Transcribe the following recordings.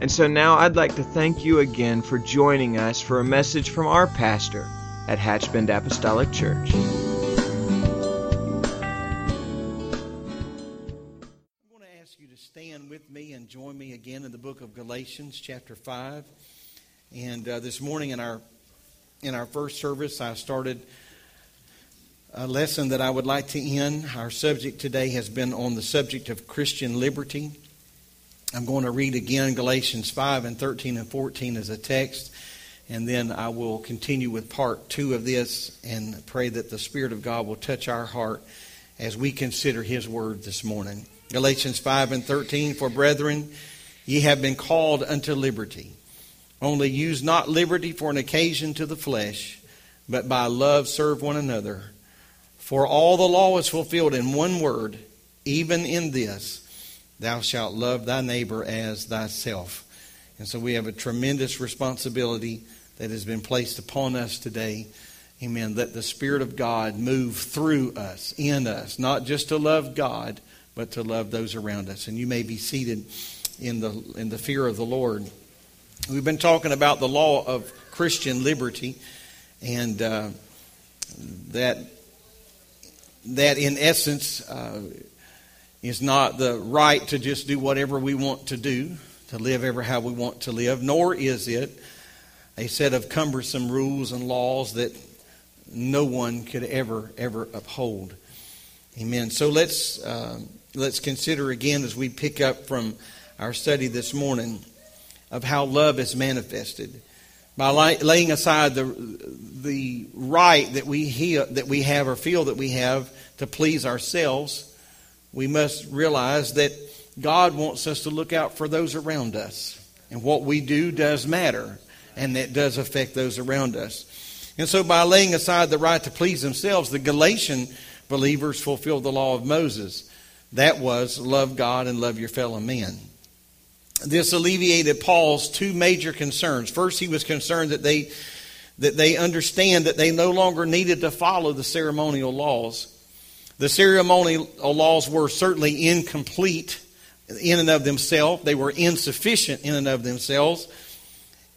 And so now I'd like to thank you again for joining us for a message from our pastor at Hatchbend Apostolic Church. I want to ask you to stand with me and join me again in the book of Galatians, chapter 5. And uh, this morning in our in our first service, I started a lesson that I would like to end. Our subject today has been on the subject of Christian liberty. I'm going to read again Galatians 5 and 13 and 14 as a text, and then I will continue with part two of this and pray that the Spirit of God will touch our heart as we consider His word this morning. Galatians 5 and 13 For brethren, ye have been called unto liberty. Only use not liberty for an occasion to the flesh, but by love serve one another. For all the law is fulfilled in one word, even in this Thou shalt love thy neighbor as thyself. And so we have a tremendous responsibility that has been placed upon us today. Amen. Let the Spirit of God move through us, in us, not just to love God, but to love those around us. And you may be seated in the, in the fear of the Lord. We've been talking about the law of Christian liberty, and uh, that, that in essence, uh, is not the right to just do whatever we want to do, to live ever how we want to live, nor is it a set of cumbersome rules and laws that no one could ever, ever uphold. Amen. So let's, uh, let's consider again as we pick up from our study this morning of how love is manifested. By laying aside the, the right that we, hear, that we have or feel that we have to please ourselves, we must realize that God wants us to look out for those around us. And what we do does matter, and that does affect those around us. And so, by laying aside the right to please themselves, the Galatian believers fulfilled the law of Moses. That was love God and love your fellow men. This alleviated Paul's two major concerns. First, he was concerned that they that they understand that they no longer needed to follow the ceremonial laws. The ceremonial laws were certainly incomplete in and of themselves. They were insufficient in and of themselves.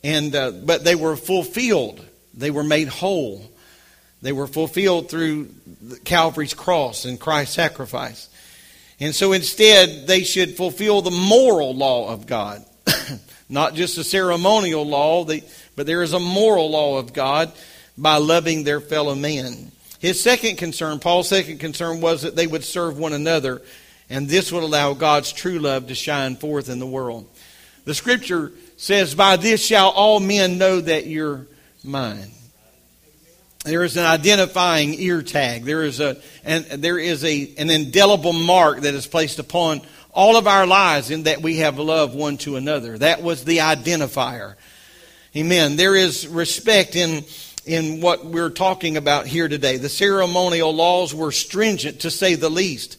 And, uh, but they were fulfilled. They were made whole. They were fulfilled through Calvary's cross and Christ's sacrifice. And so instead, they should fulfill the moral law of God. Not just the ceremonial law, but there is a moral law of God by loving their fellow man. His second concern, Paul's second concern, was that they would serve one another, and this would allow God's true love to shine forth in the world. The scripture says, By this shall all men know that you're mine. There is an identifying ear tag. There is a and there is a an indelible mark that is placed upon all of our lives in that we have love one to another. That was the identifier. Amen. There is respect in in what we're talking about here today. The ceremonial laws were stringent, to say the least.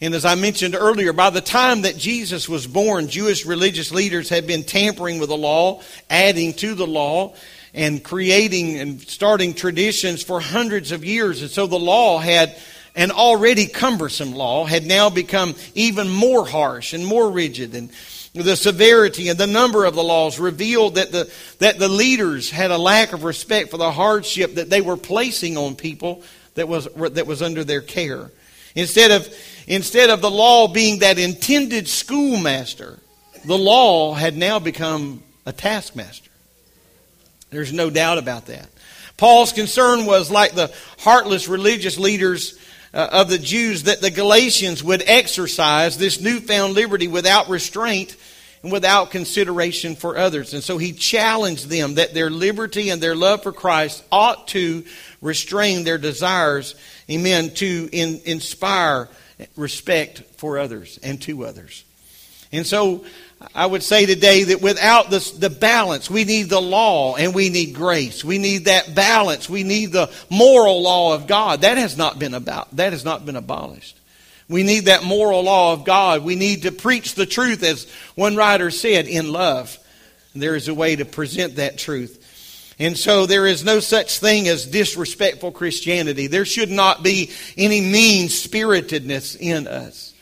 And as I mentioned earlier, by the time that Jesus was born, Jewish religious leaders had been tampering with the law, adding to the law, and creating and starting traditions for hundreds of years. And so the law had, an already cumbersome law, had now become even more harsh and more rigid. And the severity and the number of the laws revealed that the, that the leaders had a lack of respect for the hardship that they were placing on people that was, that was under their care. Instead of, instead of the law being that intended schoolmaster, the law had now become a taskmaster. There's no doubt about that. Paul's concern was like the heartless religious leaders uh, of the Jews that the Galatians would exercise this newfound liberty without restraint and without consideration for others. And so he challenged them that their liberty and their love for Christ ought to restrain their desires, amen, to in, inspire respect for others and to others. And so I would say today that without this, the balance, we need the law and we need grace. We need that balance. We need the moral law of God. That has not been about, that has not been abolished. We need that moral law of God. We need to preach the truth, as one writer said, in love. There is a way to present that truth. And so there is no such thing as disrespectful Christianity. There should not be any mean spiritedness in us.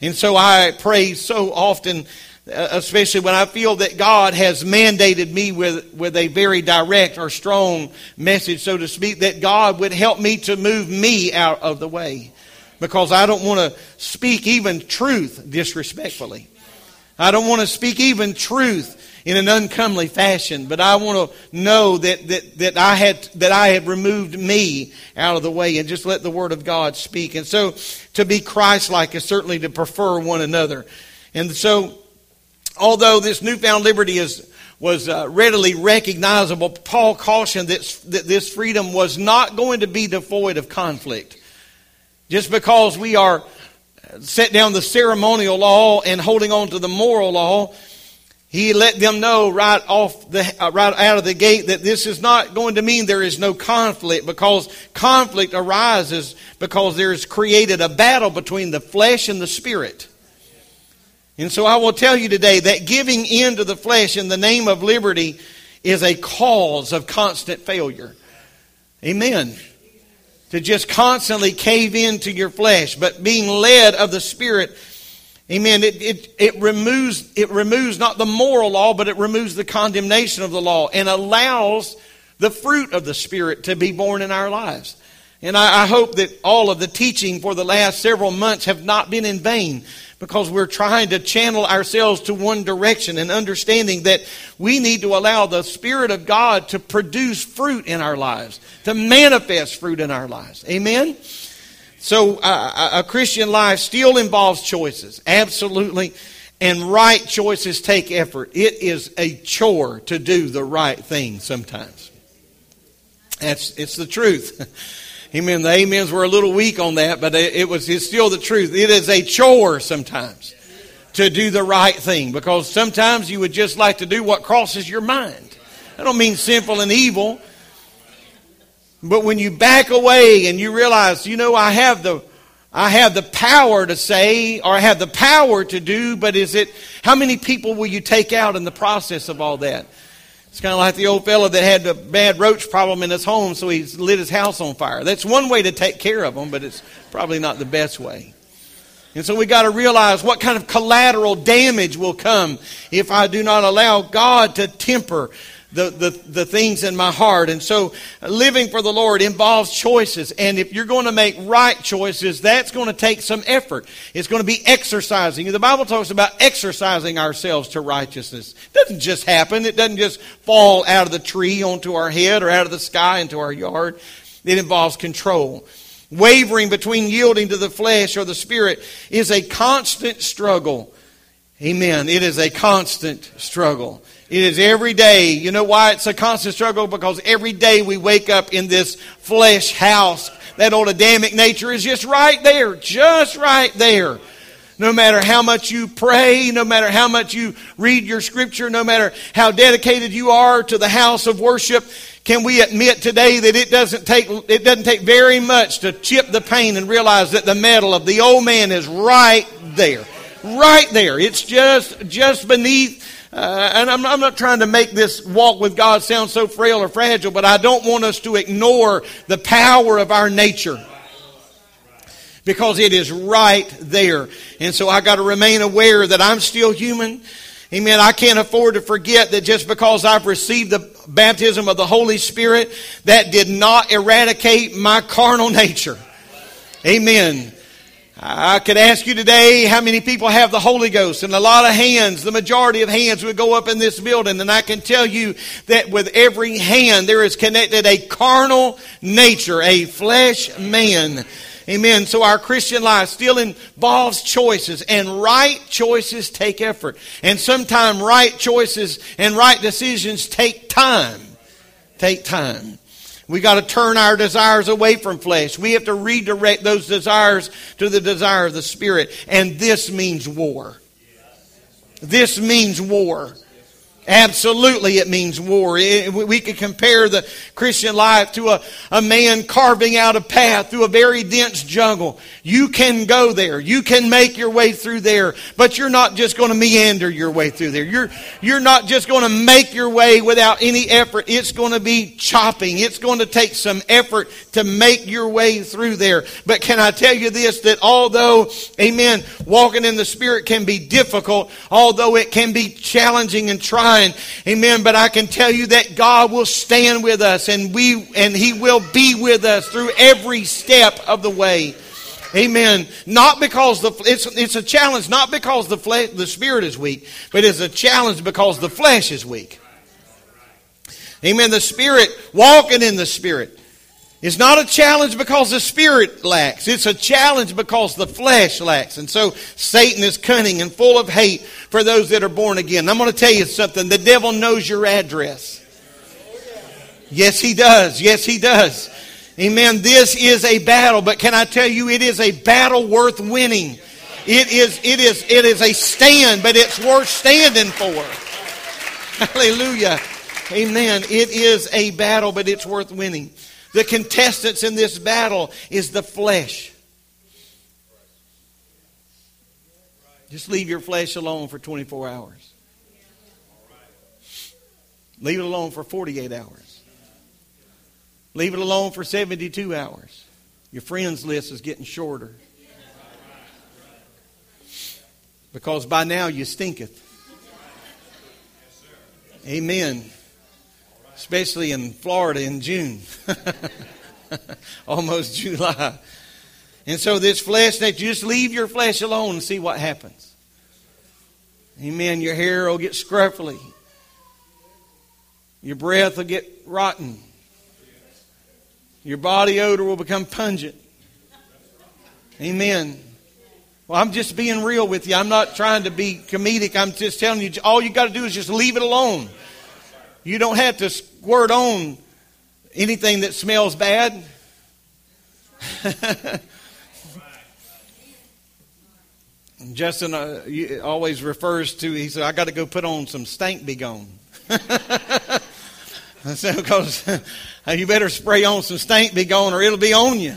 And so I pray so often Uh, especially when I feel that God has mandated me with, with a very direct or strong message, so to speak, that God would help me to move me out of the way. Because I don't want to speak even truth disrespectfully. I don't want to speak even truth in an uncomely fashion, but I want to know that, that, that I had that I have removed me out of the way and just let the Word of God speak. And so to be Christ like is certainly to prefer one another. And so although this newfound liberty is, was uh, readily recognizable, Paul cautioned that, that this freedom was not going to be devoid of conflict. Just because we are set down the ceremonial law and holding on to the moral law, he let them know right off the uh, right out of the gate that this is not going to mean there is no conflict because conflict arises because there is created a battle between the flesh and the spirit. And so I will tell you today that giving in to the flesh in the name of liberty is a cause of constant failure. Amen. To just constantly cave into your flesh, but being led of the Spirit, amen, it, it, it, removes, it removes not the moral law, but it removes the condemnation of the law and allows the fruit of the Spirit to be born in our lives. And I, I hope that all of the teaching for the last several months have not been in vain because we're trying to channel ourselves to one direction and understanding that we need to allow the Spirit of God to produce fruit in our lives, to manifest fruit in our lives. Amen? So uh, a Christian life still involves choices, absolutely. And right choices take effort. It is a chore to do the right thing sometimes. That's, it's the truth. Amen. The amens were a little weak on that, but it was it's still the truth. It is a chore sometimes to do the right thing because sometimes you would just like to do what crosses your mind. I don't mean sinful and evil, but when you back away and you realize, you know, I have the I have the power to say or I have the power to do, but is it how many people will you take out in the process of all that? It's kind of like the old fellow that had a bad roach problem in his home, so he lit his house on fire. That's one way to take care of them, but it's probably not the best way. And so we got to realize what kind of collateral damage will come if I do not allow God to temper the, the, the things in my heart. And so living for the Lord involves choices. And if you're going to make right choices, that's going to take some effort. It's going to be exercising. The Bible talks about exercising ourselves to righteousness. It doesn't just happen. It doesn't just fall out of the tree onto our head or out of the sky into our yard. It involves control. Wavering between yielding to the flesh or the spirit is a constant struggle. Amen. It is a constant struggle. It is every day. You know why it's a constant struggle? Because every day we wake up in this flesh house. That old Adamic nature is just right there, just right there. No matter how much you pray, no matter how much you read your scripture, no matter how dedicated you are to the house of worship, can we admit today that it doesn't take, it doesn't take very much to chip the pain and realize that the metal of the old man is right there. Right there. It's just, just beneath uh, and I'm, I'm not trying to make this walk with God sound so frail or fragile, but I don't want us to ignore the power of our nature because it is right there. And so I got to remain aware that I'm still human. Amen. I can't afford to forget that just because I've received the baptism of the Holy Spirit, that did not eradicate my carnal nature. Amen. I could ask you today how many people have the Holy Ghost, and a lot of hands, the majority of hands would go up in this building, and I can tell you that with every hand there is connected a carnal nature, a flesh man. Amen. So our Christian life still involves choices, and right choices take effort. And sometimes right choices and right decisions take time. Take time. We got to turn our desires away from flesh. We have to redirect those desires to the desire of the Spirit. And this means war. this means war. Absolutely, it means war. we could compare the Christian life to a, a man carving out a path through a very dense jungle. You can go there. You can make your way through there, but you're not just going to meander your way through there. You're, you're not just going to make your way without any effort. It's going to be chopping. It's going to take some effort to make your way through there. But can I tell you this, that although, amen, walking in the Spirit can be difficult, although it can be challenging and trying, Amen. But I can tell you that God will stand with us and we and He will be with us through every step of the way. Amen. Not because the it's it's a challenge, not because the flesh, the spirit is weak, but it's a challenge because the flesh is weak. Amen. The spirit walking in the spirit it's not a challenge because the spirit lacks. It's a challenge because the flesh lacks. And so Satan is cunning and full of hate for those that are born again. I'm going to tell you something. The devil knows your address. Yes, he does. Yes, he does. Amen. This is a battle, but can I tell you, it is a battle worth winning. It is, it is, it is a stand, but it's worth standing for. Hallelujah. Amen. It is a battle, but it's worth winning. The contestants in this battle is the flesh. Just leave your flesh alone for 24 hours. Leave it alone for 48 hours. Leave it alone for 72 hours. Your friends list is getting shorter. Because by now you stinketh. Amen especially in Florida in June, almost July. And so this flesh, that you just leave your flesh alone and see what happens. Amen. Your hair will get scruffy. Your breath will get rotten. Your body odor will become pungent. Amen. Well, I'm just being real with you. I'm not trying to be comedic. I'm just telling you, all you got to do is just leave it alone. You don't have to squirt on anything that smells bad. Justin uh, always refers to, he said, I got to go put on some stank be gone. said, because you better spray on some stank be gone or it'll be on you.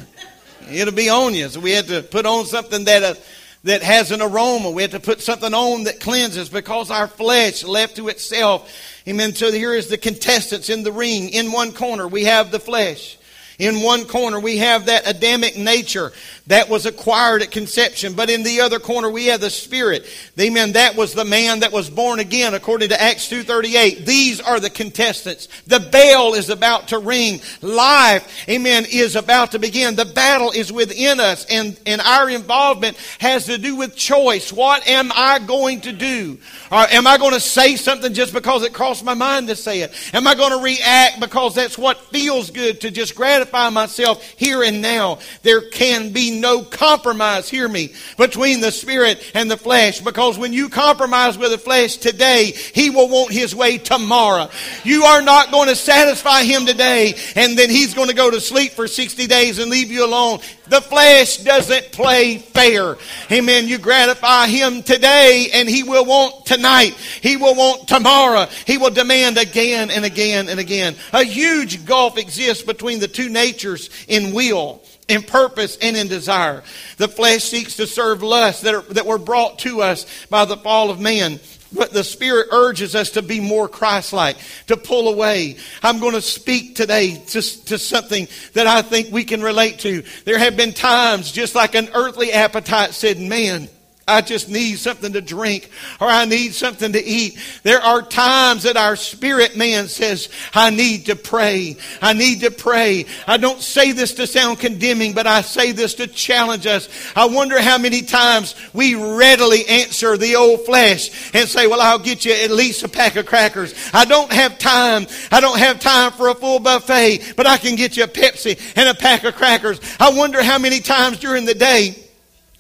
It'll be on you. So we had to put on something that, uh, that has an aroma. We had to put something on that cleanses because our flesh left to itself Amen. So here is the contestants in the ring. In one corner, we have the flesh. In one corner, we have that Adamic nature that was acquired at conception. But in the other corner, we have the Spirit. Amen. That was the man that was born again, according to Acts 2.38. These are the contestants. The bell is about to ring. Life, amen, is about to begin. The battle is within us, and, and our involvement has to do with choice. What am I going to do? Or am I going to say something just because it crossed my mind to say it? Am I going to react because that's what feels good to just gratify myself here and now. There can be no compromise, hear me, between the spirit and the flesh. Because when you compromise with the flesh today, he will want his way tomorrow. You are not going to satisfy him today and then he's going to go to sleep for 60 days and leave you alone. The flesh doesn't play fair. Amen. You gratify him today and he will want tonight. He will want tomorrow. He will demand again and again and again. A huge gulf exists between the two natures in will in purpose and in desire. The flesh seeks to serve lusts that, are, that were brought to us by the fall of man. But the Spirit urges us to be more Christ like, to pull away. I'm going to speak today to, to something that I think we can relate to. There have been times, just like an earthly appetite said, Man, I just need something to drink or I need something to eat. There are times that our spirit man says, I need to pray. I need to pray. I don't say this to sound condemning, but I say this to challenge us. I wonder how many times we readily answer the old flesh and say, well, I'll get you at least a pack of crackers. I don't have time. I don't have time for a full buffet, but I can get you a Pepsi and a pack of crackers. I wonder how many times during the day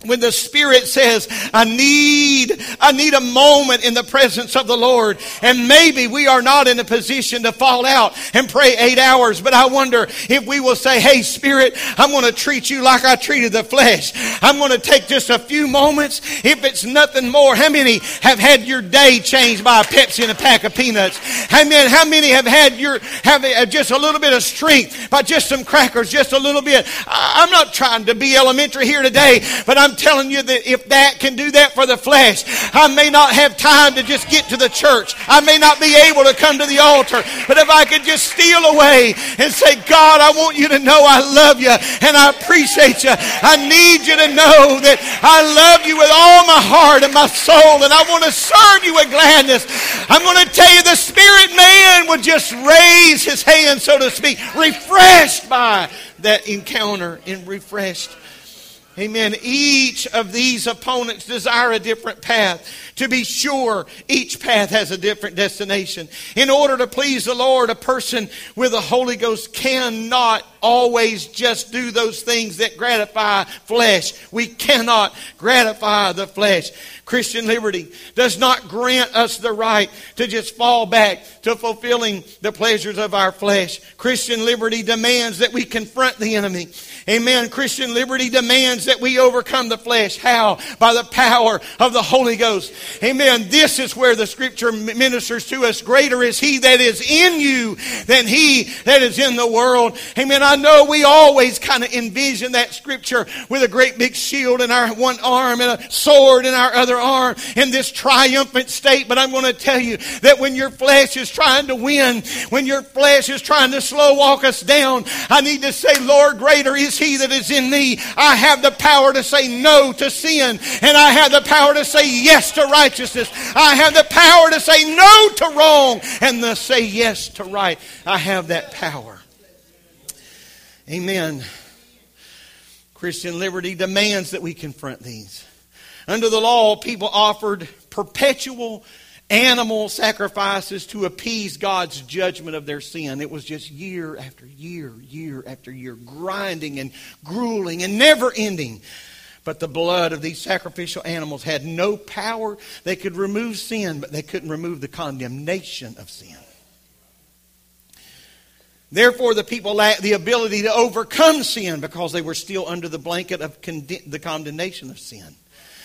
when the spirit says i need i need a moment in the presence of the lord and maybe we are not in a position to fall out and pray eight hours but i wonder if we will say hey spirit i'm going to treat you like i treated the flesh. I'm going to take just a few moments. If it's nothing more how many have had your day changed by a pepsi and a pack of peanuts? Many, how many have had your have just a little bit of strength by just some crackers just a little bit? I'm not trying to be elementary here today but i'm I'm telling you that if that can do that for the flesh, I may not have time to just get to the church. I may not be able to come to the altar. But if I could just steal away and say, God, I want you to know I love you and I appreciate you. I need you to know that I love you with all my heart and my soul and I want to serve you with gladness. I'm going to tell you the spirit man would just raise his hand, so to speak, refreshed by that encounter and refreshed Amen. Each of these opponents desire a different path. To be sure, each path has a different destination. In order to please the Lord, a person with the Holy Ghost cannot always just do those things that gratify flesh. We cannot gratify the flesh. Christian liberty does not grant us the right to just fall back to fulfilling the pleasures of our flesh. Christian liberty demands that we confront the enemy Amen. Christian liberty demands that we overcome the flesh. How? By the power of the Holy Ghost. Amen. This is where the scripture ministers to us. Greater is he that is in you than he that is in the world. Amen. I know we always kind of envision that scripture with a great big shield in our one arm and a sword in our other arm in this triumphant state. But I'm going to tell you that when your flesh is trying to win, when your flesh is trying to slow walk us down, I need to say, Lord, greater is he that is in me. I have the power to say no to sin, and I have the power to say yes to righteousness. I have the power to say no to wrong and to say yes to right. I have that power. Amen. Christian liberty demands that we confront these. Under the law, people offered perpetual animal sacrifices to appease God's judgment of their sin. It was just year after year, year after year, grinding and grueling and never ending. But the blood of these sacrificial animals had no power. They could remove sin, but they couldn't remove the condemnation of sin. Therefore, the people lacked the ability to overcome sin because they were still under the blanket of the condemnation of sin.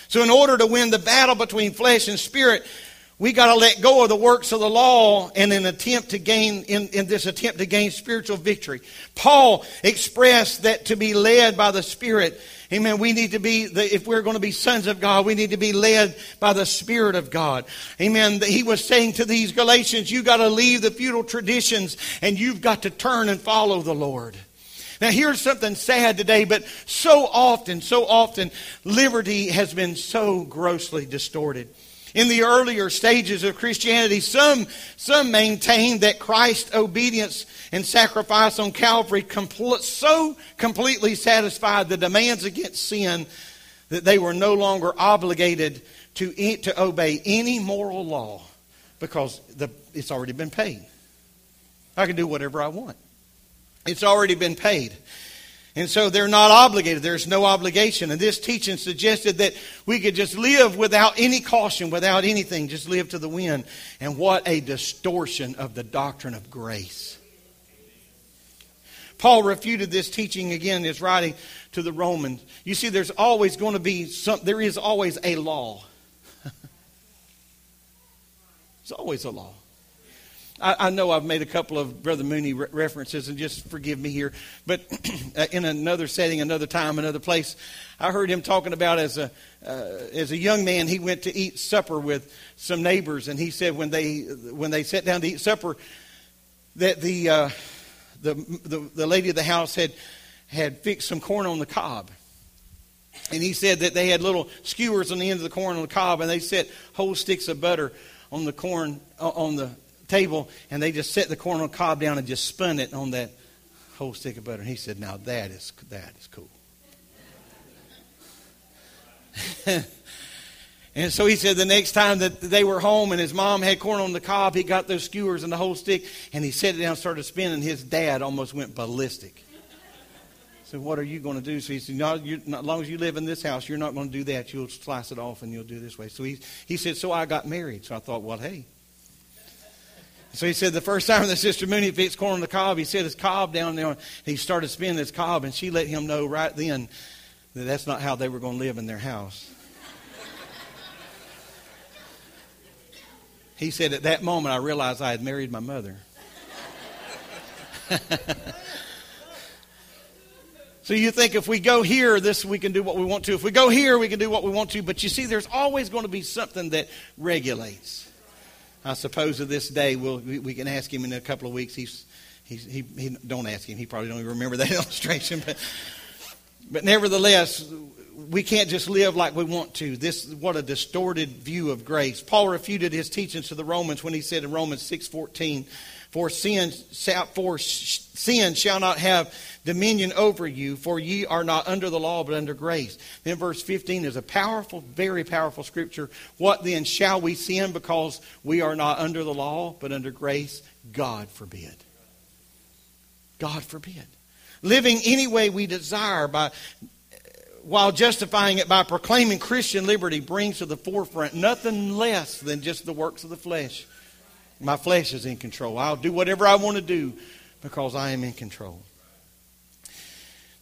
So, in order to win the battle between flesh and spirit, we got to let go of the works of the law in an attempt to gain in, in this attempt to gain spiritual victory. Paul expressed that to be led by the spirit. Amen. We need to be the, if we're going to be sons of god we need to be led by the spirit of god. Amen. He was saying to these galatians you got to leave the feudal traditions and you've got to turn and follow the lord. Now, here's something sad today, but so often, so often, liberty has been so grossly distorted. In the earlier stages of Christianity, some, some maintained that Christ's obedience and sacrifice on Calvary compl- so completely satisfied the demands against sin that they were no longer obligated to, eh, to obey any moral law because the, it's already been paid. I can do whatever I want. It's already been paid. And so they're not obligated. There's no obligation. And this teaching suggested that we could just live without any caution, without anything, just live to the wind. And what a distortion of the doctrine of grace. Paul refuted this teaching again in his writing to the Romans. You see, there's always going to be some, there is always a law. There's always a law. I, I, know I've made a couple of Brother Mooney re- references, and just forgive me here. But in another setting, another time, another place, I heard him talking about as a uh, as a young man, he went to eat supper with some neighbors, and he said when they when they sat down to eat supper, that the uh, the, the the lady of the house had had fixed some corn on the cob. And he said that they had little skewers on the end of the corn on the cob, and they set whole sticks of butter on the corn uh, on the table and they just set the corn on the cob down and just spun it on that whole stick of butter. And he said, Now that is, that is cool. and so he said the next time that they were home and his mom had corn on the cob, he got those skewers and the whole stick and he set it down started spinning. His dad almost went ballistic. So what are you going to do? So he said, not, as long as you live in this house, you're not going to do that. You'll slice it off and you'll do this way. So he, he said, so I got married. So I thought, well, hey. So he said the first time that Sister Mooney fixed corn on the cob, he set his cob down there. He started spinning his cob, and she let him know right then that that's not how they were going to live in their house. he said, at that moment, I realized I had married my mother. So you think if we go here, this we can do what we want to. If we go here, we can do what we want to. But you see, there's always going to be something that regulates. I suppose to this day, we'll, we, can ask him in a couple of weeks. He's, he's, he, he, don't ask him. He probably don't even remember that illustration. But, but nevertheless, we can't just live like we want to. This what a distorted view of grace. Paul refuted his teachings to the Romans when he said in Romans 6:14, "For sin, for sin shall not have dominion over you, for ye are not under the law, but under grace. Then verse 15 is a powerful, very powerful scripture. What then shall we sin because we are not under the law, but under grace? God forbid. God forbid. Living any way we desire by while justifying it by proclaiming Christian liberty brings to the forefront nothing less than just the works of the flesh. My flesh is in control. I'll do whatever I want to do because I am in control.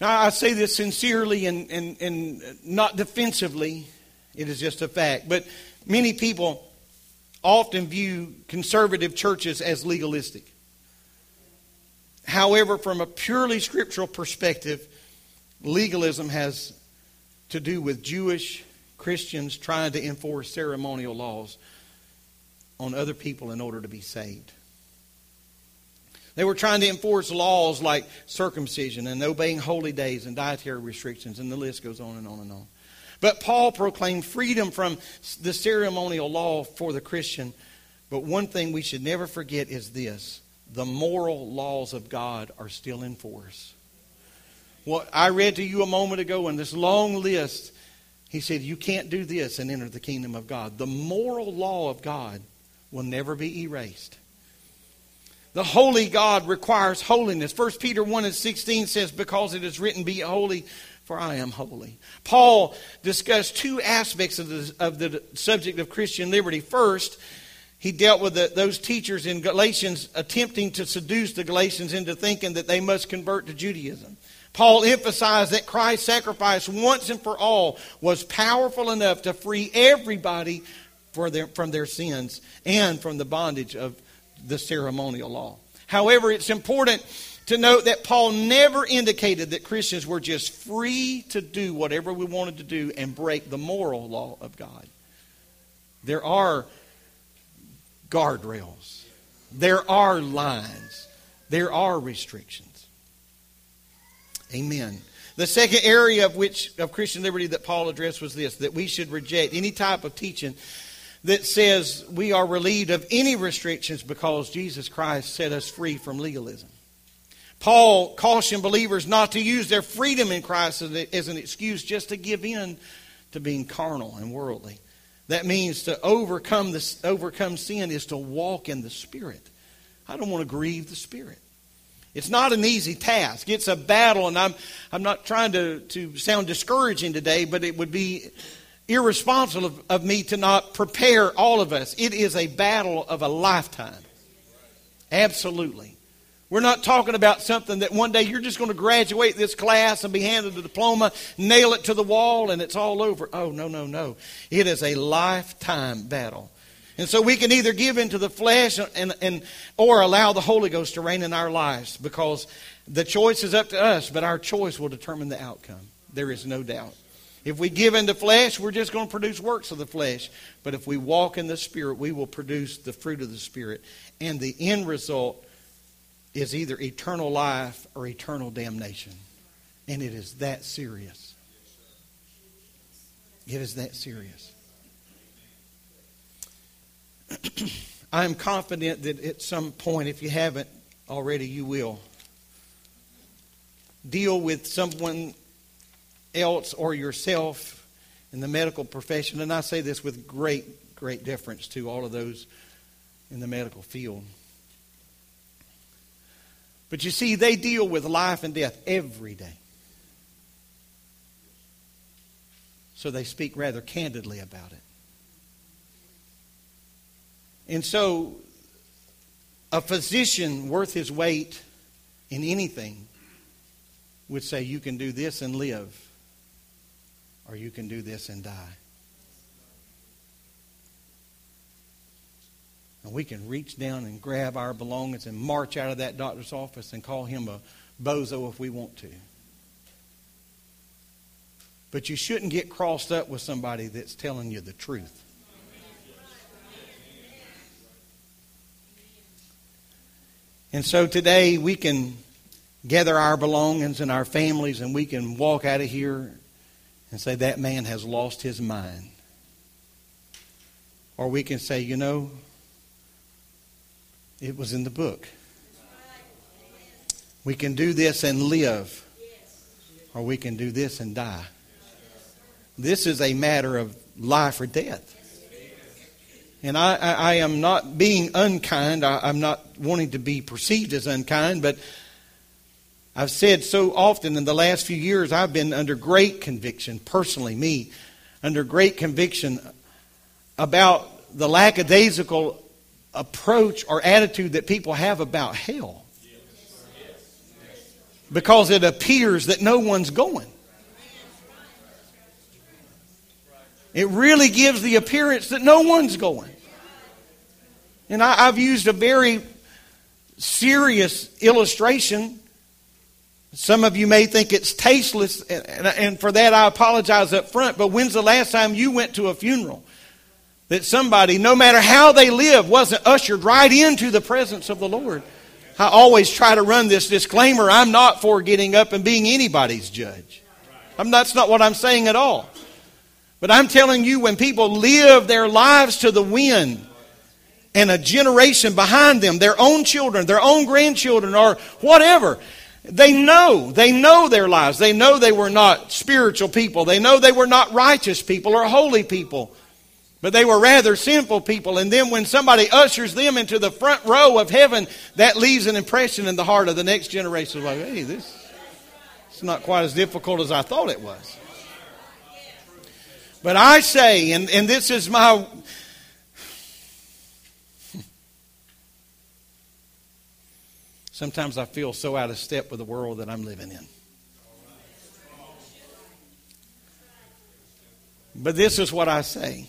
Now, I say this sincerely and, and, and not defensively, it is just a fact. But many people often view conservative churches as legalistic. However, from a purely scriptural perspective, legalism has to do with Jewish Christians trying to enforce ceremonial laws on other people in order to be saved. They were trying to enforce laws like circumcision and obeying holy days and dietary restrictions, and the list goes on and on and on. But Paul proclaimed freedom from the ceremonial law for the Christian. But one thing we should never forget is this the moral laws of God are still in force. What I read to you a moment ago in this long list, he said, You can't do this and enter the kingdom of God. The moral law of God will never be erased. The holy God requires holiness. 1 Peter 1 and 16 says, Because it is written, Be holy, for I am holy. Paul discussed two aspects of the, of the subject of Christian liberty. First, he dealt with the, those teachers in Galatians attempting to seduce the Galatians into thinking that they must convert to Judaism. Paul emphasized that Christ's sacrifice once and for all was powerful enough to free everybody their, from their sins and from the bondage of the ceremonial law. However, it's important to note that Paul never indicated that Christians were just free to do whatever we wanted to do and break the moral law of God. There are guardrails, there are lines, there are restrictions. Amen. The second area of which of Christian liberty that Paul addressed was this that we should reject any type of teaching that says we are relieved of any restrictions because Jesus Christ set us free from legalism. Paul cautioned believers not to use their freedom in Christ as an excuse just to give in to being carnal and worldly. That means to overcome overcome sin is to walk in the Spirit. I don't want to grieve the Spirit. It's not an easy task. It's a battle, and I'm, I'm not trying to, to sound discouraging today, but it would be irresponsible of, of me to not prepare all of us. It is a battle of a lifetime. Absolutely. We're not talking about something that one day you're just going to graduate this class and be handed a diploma, nail it to the wall, and it's all over. Oh, no, no, no. It is a lifetime battle. And so we can either give into the flesh and, and, or allow the Holy Ghost to reign in our lives because the choice is up to us, but our choice will determine the outcome. There is no doubt. If we give in the flesh, we're just going to produce works of the flesh. But if we walk in the Spirit, we will produce the fruit of the Spirit. And the end result is either eternal life or eternal damnation. And it is that serious. It is that serious. I am confident that at some point, if you haven't already, you will deal with someone else or yourself in the medical profession. And I say this with great, great deference to all of those in the medical field. But you see, they deal with life and death every day. So they speak rather candidly about it. And so, a physician worth his weight in anything would say, You can do this and live, or you can do this and die. And we can reach down and grab our belongings and march out of that doctor's office and call him a bozo if we want to. But you shouldn't get crossed up with somebody that's telling you the truth. And so today we can gather our belongings and our families and we can walk out of here and say, that man has lost his mind. Or we can say, you know, it was in the book. We can do this and live, or we can do this and die. This is a matter of life or death. And I, I, I am not being unkind. I, I'm not wanting to be perceived as unkind, but I've said so often in the last few years, I've been under great conviction, personally, me, under great conviction about the lackadaisical approach or attitude that people have about hell. Because it appears that no one's going. It really gives the appearance that no one's going. And I, have used a very serious illustration. Some of you may think it's tasteless, and, for that I apologize up front, but when's the last time you went to a funeral? That somebody, no matter how they live, wasn't ushered right into the presence of the Lord. I always try to run this disclaimer I'm not for getting up and being anybody's judge. I'm, that's not what I'm saying at all. But I'm telling you, when people live their lives to the wind, and a generation behind them, their own children, their own grandchildren, or whatever, they know. They know their lives. They know they were not spiritual people. They know they were not righteous people or holy people. But they were rather sinful people. And then when somebody ushers them into the front row of heaven, that leaves an impression in the heart of the next generation. Like, hey, this is not quite as difficult as I thought it was. But I say, and, and this is my. Sometimes I feel so out of step with the world that I'm living in. But this is what I say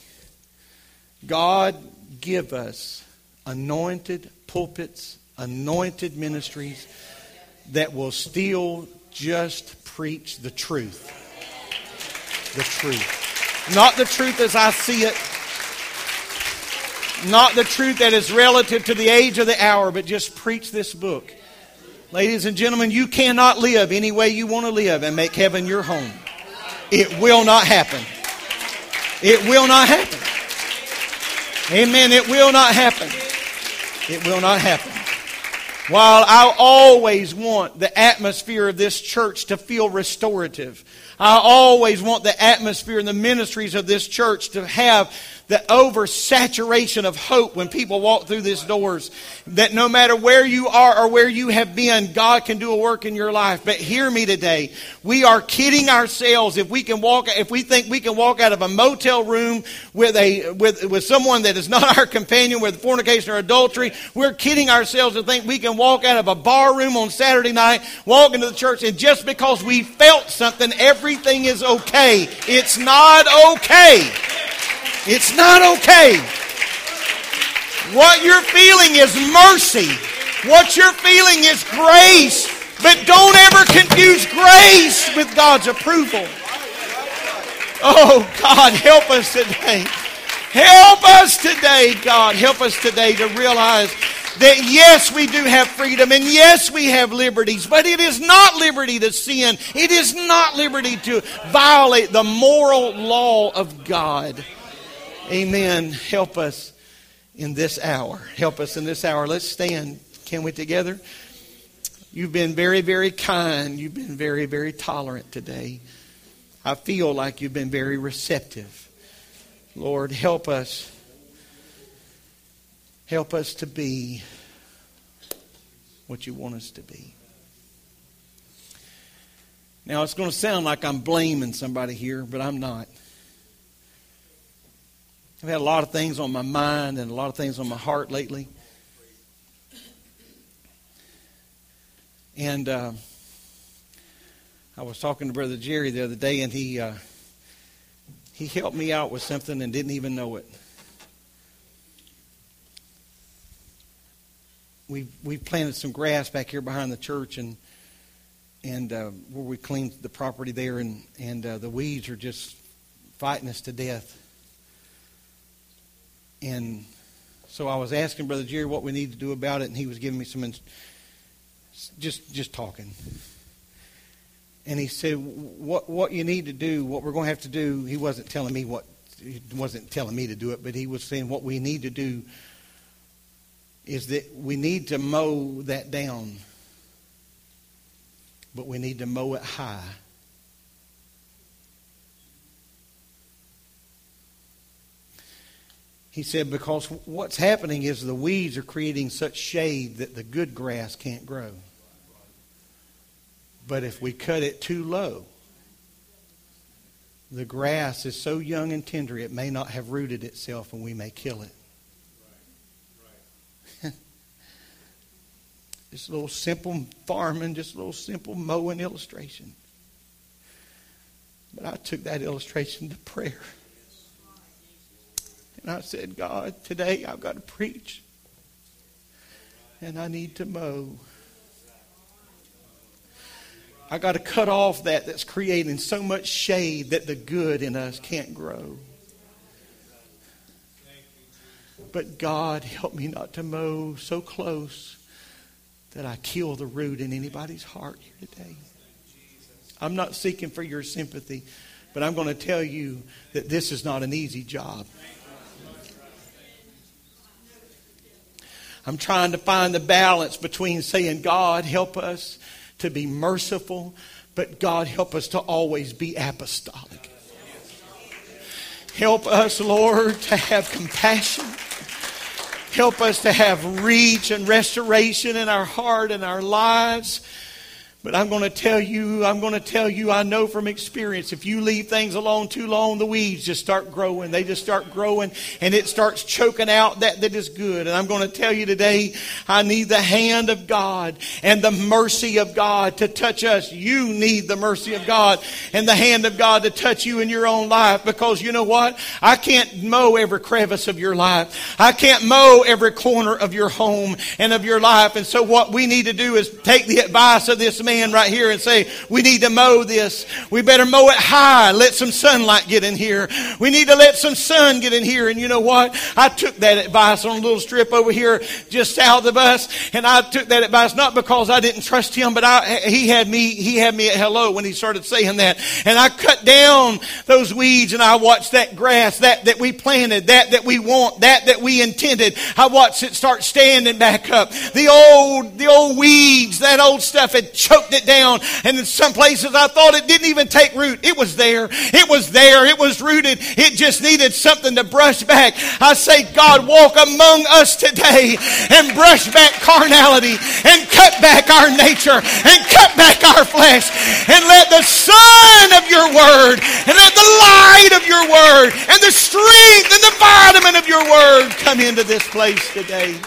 God give us anointed pulpits, anointed ministries that will still just preach the truth. The truth. Not the truth as I see it. Not the truth that is relative to the age of the hour, but just preach this book. Ladies and gentlemen, you cannot live any way you want to live and make heaven your home. It will not happen. It will not happen. Amen. It will not happen. It will not happen. While I always want the atmosphere of this church to feel restorative, I always want the atmosphere and the ministries of this church to have the oversaturation of hope when people walk through these doors. That no matter where you are or where you have been, God can do a work in your life. But hear me today. We are kidding ourselves if we can walk, if we think we can walk out of a motel room with a, with, with someone that is not our companion with fornication or adultery. We're kidding ourselves to think we can walk out of a bar room on Saturday night, walk into the church, and just because we felt something, everything is okay. It's not okay. It's not okay. What you're feeling is mercy. What you're feeling is grace. But don't ever confuse grace with God's approval. Oh, God, help us today. Help us today, God. Help us today to realize that yes, we do have freedom and yes, we have liberties, but it is not liberty to sin. It is not liberty to violate the moral law of God. Amen. Help us in this hour. Help us in this hour. Let's stand. Can we together? You've been very, very kind. You've been very, very tolerant today. I feel like you've been very receptive. Lord, help us. Help us to be what you want us to be. Now, it's going to sound like I'm blaming somebody here, but I'm not. I've had a lot of things on my mind and a lot of things on my heart lately. And uh, I was talking to Brother Jerry the other day, and he uh, he helped me out with something and didn't even know it. We we planted some grass back here behind the church, and and uh, where we cleaned the property there, and and uh, the weeds are just fighting us to death. And so I was asking Brother Jerry what we need to do about it, and he was giving me some, just just talking. And he said, "What what you need to do, what we're going to have to do." He wasn't telling me what, he wasn't telling me to do it, but he was saying what we need to do is that we need to mow that down, but we need to mow it high. He said, because what's happening is the weeds are creating such shade that the good grass can't grow. But if we cut it too low, the grass is so young and tender it may not have rooted itself and we may kill it. just a little simple farming, just a little simple mowing illustration. But I took that illustration to prayer. And I said, God, today I've got to preach. And I need to mow. I got to cut off that that's creating so much shade that the good in us can't grow. But God, help me not to mow so close that I kill the root in anybody's heart here today. I'm not seeking for your sympathy, but I'm going to tell you that this is not an easy job. I'm trying to find the balance between saying, God, help us to be merciful, but God, help us to always be apostolic. Help us, Lord, to have compassion. Help us to have reach and restoration in our heart and our lives. But I'm going to tell you, I'm going to tell you, I know from experience, if you leave things alone too long, the weeds just start growing. They just start growing and it starts choking out that that is good. And I'm going to tell you today, I need the hand of God and the mercy of God to touch us. You need the mercy of God and the hand of God to touch you in your own life because you know what? I can't mow every crevice of your life. I can't mow every corner of your home and of your life. And so what we need to do is take the advice of this man right here and say, we need to mow this. We better mow it high. Let some sunlight get in here. We need to let some sun get in here. And you know what? I took that advice on a little strip over here just south of us. And I took that advice not because I didn't trust him, but I, he had me, he had me at hello when he started saying that. And I cut down those weeds and I watched that grass, that that we planted, that that we want, that that we intended. I watched it start standing back up. The old, the old weeds, that old stuff had choked it down. And in some places I thought it didn't even take root. It was there. It was there. It was rooted. It just needed something to brush back. I say, God, walk among us today and brush back carnality and cut back our nature and cut back our flesh and let the sun of your word and let the light of your word and the strength and the vitamin of your word come into this place today.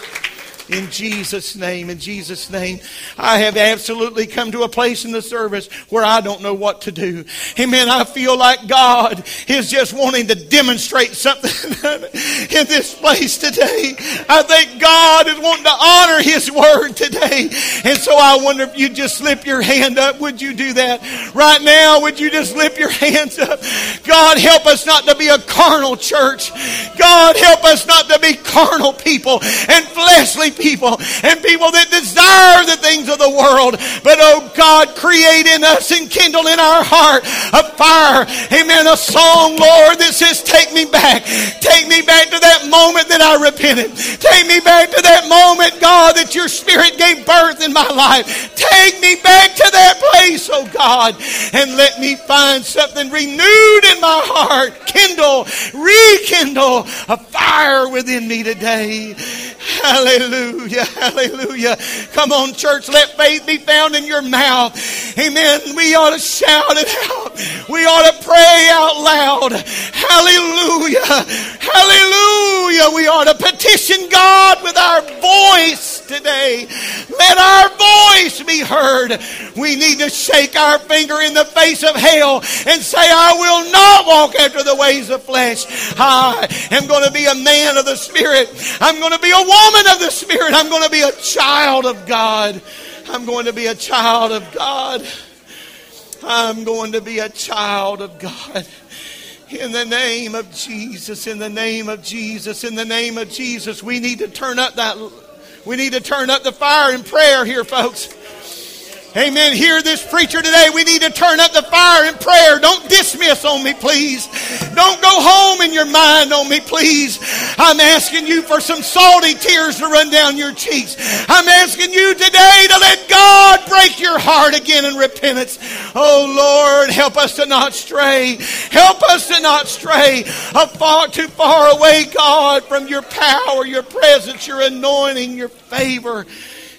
In Jesus' name, in Jesus' name, I have absolutely come to a place in the service where I don't know what to do. Amen. I feel like God is just wanting to demonstrate something in this place today. I think God is wanting to honor His word today. And so I wonder if you just slip your hand up. Would you do that right now? Would you just slip your hands up? God, help us not to be a carnal church. God, help us not to be carnal people and fleshly people and people that desire the things of the world. But oh God, create in us and kindle in our heart a fire. Amen. A song, Lord, that says, Take me back. Take me back to that moment that I repented. Take me back to that moment, God, that your spirit gave birth in my life. Take me back to that place, oh God, and let me find something renewed in my heart. Kindle, rekindle a fire within me today. Hallelujah. Hallelujah. Hallelujah. Come on, church. Let faith be found in your mouth. Amen. We ought to shout it out. We ought to pray out loud. Hallelujah. Hallelujah. We ought to petition God with our voice today. Let our voice be heard. We need to shake our finger in the face of hell and say, I will not walk after the ways of flesh. I am going to be a man of the Spirit. I'm going to be a woman of the Spirit. I'm going to be a child of God. I'm going to be a child of God. I'm going to be a child of God. In the name of Jesus, in the name of Jesus, in the name of Jesus, we need to turn up that, we need to turn up the fire in prayer here, folks. Amen. Hear this preacher today. We need to turn up the fire in prayer. Don't dismiss on me, please. Don't go home in your mind on me, please. I'm asking you for some salty tears to run down your cheeks. I'm asking you today to let God break your heart again in repentance. Oh Lord, help us to not stray. Help us to not stray far too far away, God, from your power, your presence, your anointing, your favor.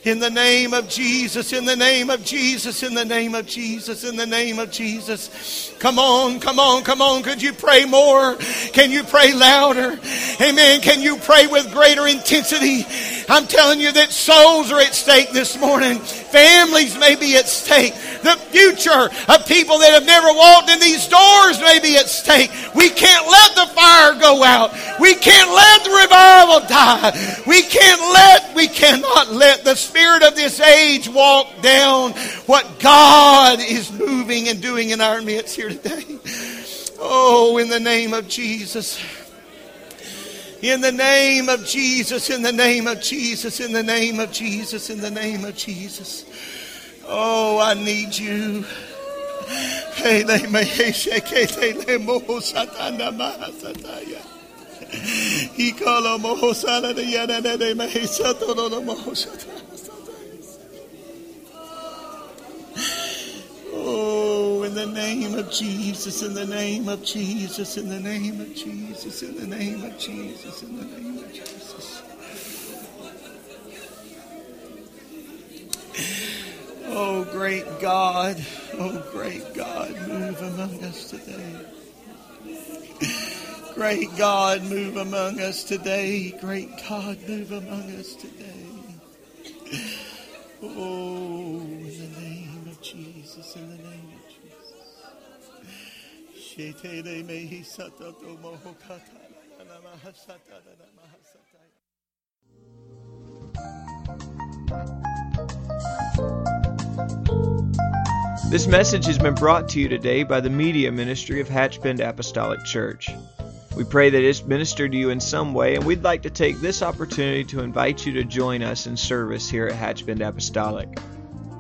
In the name of Jesus, in the name of Jesus, in the name of Jesus, in the name of Jesus. Come on, come on, come on. Could you pray more? Can you pray louder? Amen. Can you pray with greater intensity? I'm telling you that souls are at stake this morning. Families may be at stake. The future of people that have never walked in these doors may be at stake. We can't let the fire go out. We can't let the revival die. We can't let, we cannot let the spirit of this age walk down what God is moving and doing in our midst here today. Oh, in the name of Jesus. In the name of Jesus, in the name of Jesus, in the name of Jesus, in the name of Jesus. Oh, I need you. Hey, they Oh, in the name of Jesus, in the name of Jesus, in the name of Jesus, in the name of Jesus, in the name of Jesus. Oh, great God, oh, great God, move among us today. Great God, move among us today. Great God, move among us today. Oh, This message has been brought to you today by the Media Ministry of Hatchbend Apostolic Church. We pray that it's ministered to you in some way, and we'd like to take this opportunity to invite you to join us in service here at Hatchbend Apostolic.